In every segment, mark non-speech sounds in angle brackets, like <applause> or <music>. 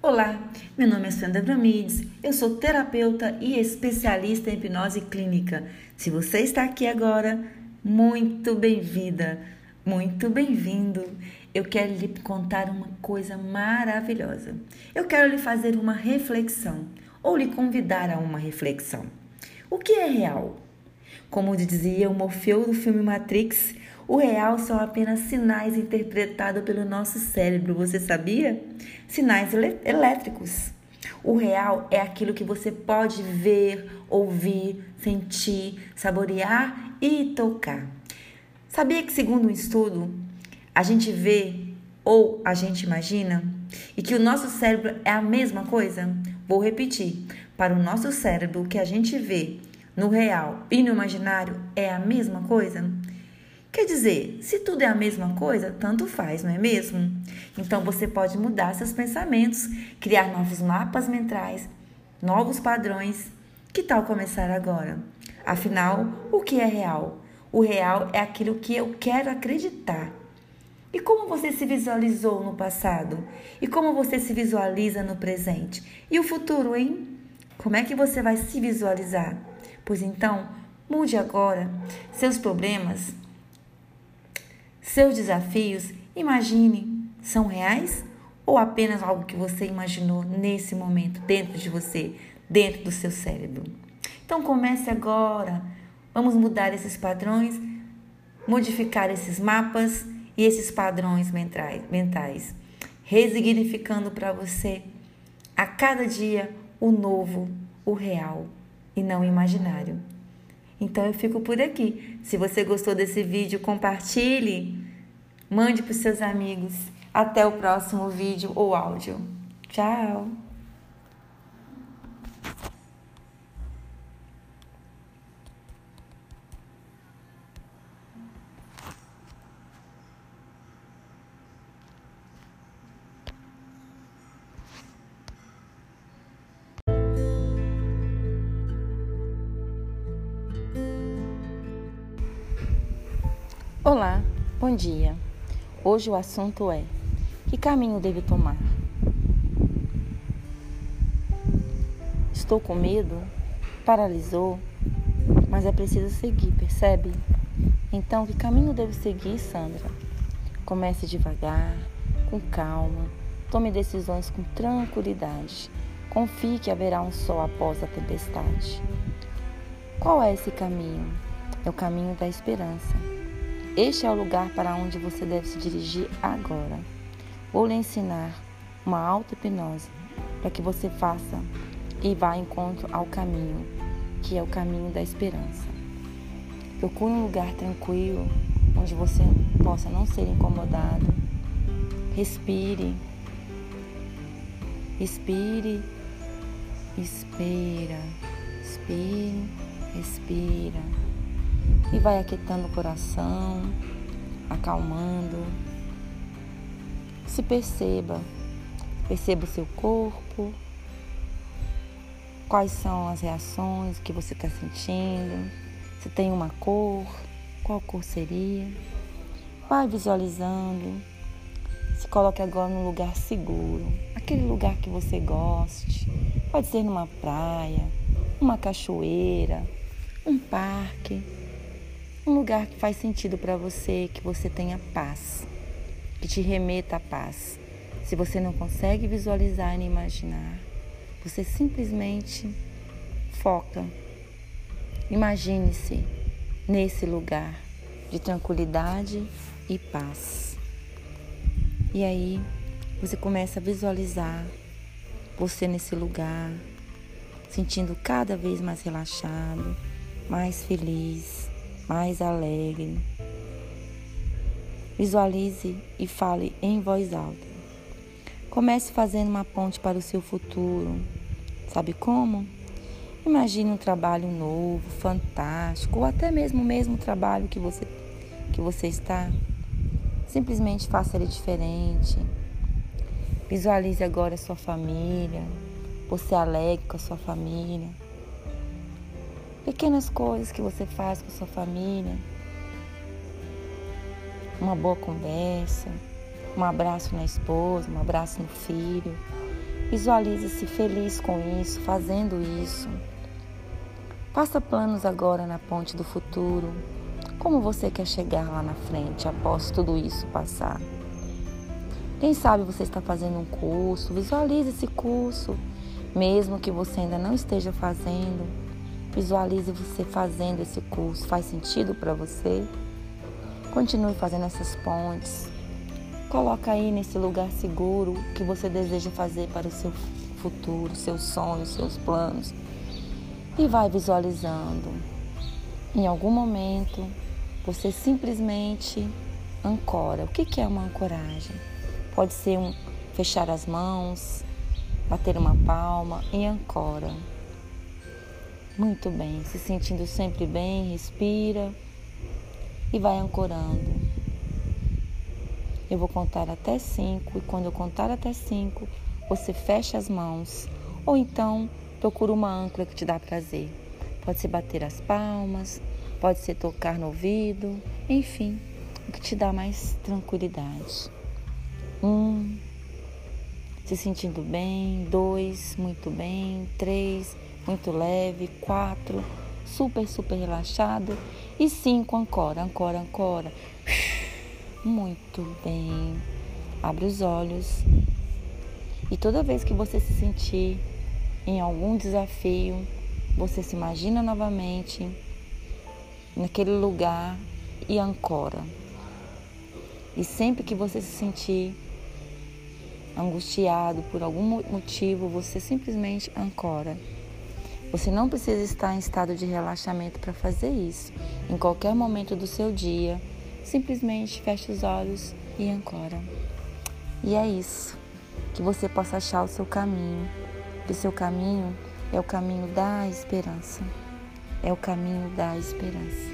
Olá, meu nome é Sandra Bramides, eu sou terapeuta e especialista em hipnose clínica. Se você está aqui agora, muito bem-vinda, muito bem-vindo. Eu quero lhe contar uma coisa maravilhosa. Eu quero lhe fazer uma reflexão ou lhe convidar a uma reflexão. O que é real? Como dizia o Morfeu do filme Matrix, o real são apenas sinais interpretados pelo nosso cérebro, você sabia? Sinais elétricos. O real é aquilo que você pode ver, ouvir, sentir, saborear e tocar. Sabia que, segundo um estudo, a gente vê ou a gente imagina e que o nosso cérebro é a mesma coisa? Vou repetir. Para o nosso cérebro, o que a gente vê no real e no imaginário é a mesma coisa? Quer dizer, se tudo é a mesma coisa, tanto faz, não é mesmo? Então você pode mudar seus pensamentos, criar novos mapas mentais, novos padrões. Que tal começar agora? Afinal, o que é real? O real é aquilo que eu quero acreditar. E como você se visualizou no passado? E como você se visualiza no presente? E o futuro, hein? Como é que você vai se visualizar? Pois então, mude agora. Seus problemas seus desafios, imagine, são reais ou apenas algo que você imaginou nesse momento dentro de você, dentro do seu cérebro? Então comece agora. Vamos mudar esses padrões, modificar esses mapas e esses padrões mentais, resignificando para você a cada dia o novo, o real e não o imaginário. Então eu fico por aqui. Se você gostou desse vídeo, compartilhe, mande para os seus amigos. Até o próximo vídeo ou áudio. Tchau! Olá, bom dia. Hoje o assunto é: que caminho devo tomar? Estou com medo? Paralisou? Mas é preciso seguir, percebe? Então, que caminho devo seguir, Sandra? Comece devagar, com calma, tome decisões com tranquilidade. Confie que haverá um sol após a tempestade. Qual é esse caminho? É o caminho da esperança. Este é o lugar para onde você deve se dirigir agora. Vou lhe ensinar uma auto-hipnose para que você faça e vá em encontro ao caminho, que é o caminho da esperança. Procure um lugar tranquilo, onde você possa não ser incomodado. Respire. Respire. Espera. Expire. Respira e vai aquietando o coração, acalmando. Se perceba, perceba o seu corpo, quais são as reações que você está sentindo, se tem uma cor, qual cor seria. Vai visualizando, se coloque agora num lugar seguro, aquele lugar que você goste. Pode ser numa praia, uma cachoeira, um parque um lugar que faz sentido para você, que você tenha paz, que te remeta à paz. Se você não consegue visualizar nem imaginar, você simplesmente foca. Imagine-se nesse lugar de tranquilidade e paz. E aí você começa a visualizar você nesse lugar, sentindo cada vez mais relaxado, mais feliz mais alegre. Visualize e fale em voz alta. Comece fazendo uma ponte para o seu futuro. Sabe como? Imagine um trabalho novo, fantástico, ou até mesmo o mesmo trabalho que você, que você está. Simplesmente faça ele diferente. Visualize agora a sua família. Você alegre com a sua família Pequenas coisas que você faz com sua família. Uma boa conversa, um abraço na esposa, um abraço no filho. Visualize-se feliz com isso, fazendo isso. Faça planos agora na ponte do futuro. Como você quer chegar lá na frente após tudo isso passar? Quem sabe você está fazendo um curso, visualize esse curso, mesmo que você ainda não esteja fazendo. Visualize você fazendo esse curso. Faz sentido para você? Continue fazendo essas pontes. Coloca aí nesse lugar seguro que você deseja fazer para o seu futuro, seus sonhos, seus planos. E vai visualizando. Em algum momento, você simplesmente ancora. O que é uma ancoragem? Pode ser um fechar as mãos, bater uma palma e ancora. Muito bem, se sentindo sempre bem, respira e vai ancorando. Eu vou contar até cinco e quando eu contar até cinco, você fecha as mãos ou então procura uma âncora que te dá prazer. Pode ser bater as palmas, pode ser tocar no ouvido, enfim, o que te dá mais tranquilidade. Um, se sentindo bem. Dois, muito bem. Três, muito leve. Quatro, super, super relaxado. E cinco, ancora, ancora, ancora. <sighs> Muito bem. Abre os olhos. E toda vez que você se sentir em algum desafio, você se imagina novamente naquele lugar e ancora. E sempre que você se sentir angustiado por algum motivo, você simplesmente ancora. Você não precisa estar em estado de relaxamento para fazer isso. Em qualquer momento do seu dia, simplesmente feche os olhos e ancora. E é isso. Que você possa achar o seu caminho. Que o seu caminho é o caminho da esperança. É o caminho da esperança.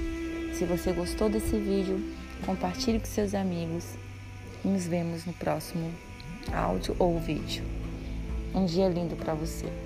Se você gostou desse vídeo, compartilhe com seus amigos. E nos vemos no próximo áudio ou vídeo. Um dia lindo para você.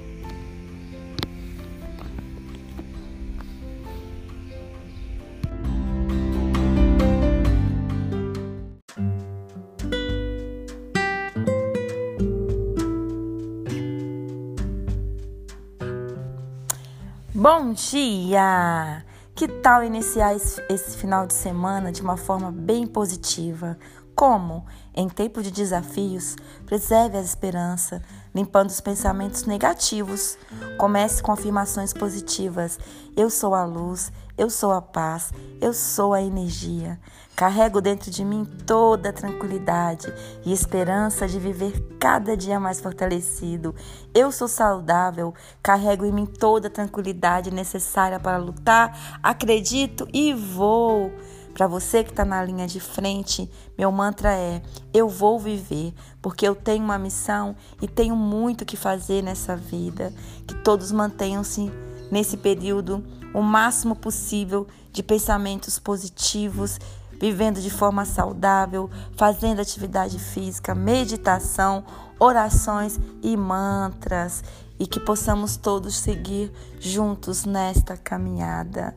Bom dia! Que tal iniciar esse, final de semana de uma forma bem positiva? Como, em tempo de desafios, preserve a esperança, limpando os pensamentos negativos. Comece com afirmações positivas: Eu sou a luz, eu sou a paz, eu sou a energia. Carrego dentro de mim toda a tranquilidade e esperança de viver cada dia mais fortalecido. Eu sou saudável, carrego em mim toda a tranquilidade necessária para lutar, acredito e vou. Para você que está na linha de frente, meu mantra é: eu vou viver, porque eu tenho uma missão e tenho muito que fazer nessa vida. Que todos mantenham-se nesse período o máximo possível de pensamentos positivos vivendo de forma saudável, fazendo atividade física, meditação, orações e mantras, e que possamos todos seguir juntos nesta caminhada.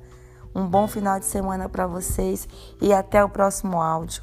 Um bom final de semana para vocês e até o próximo áudio.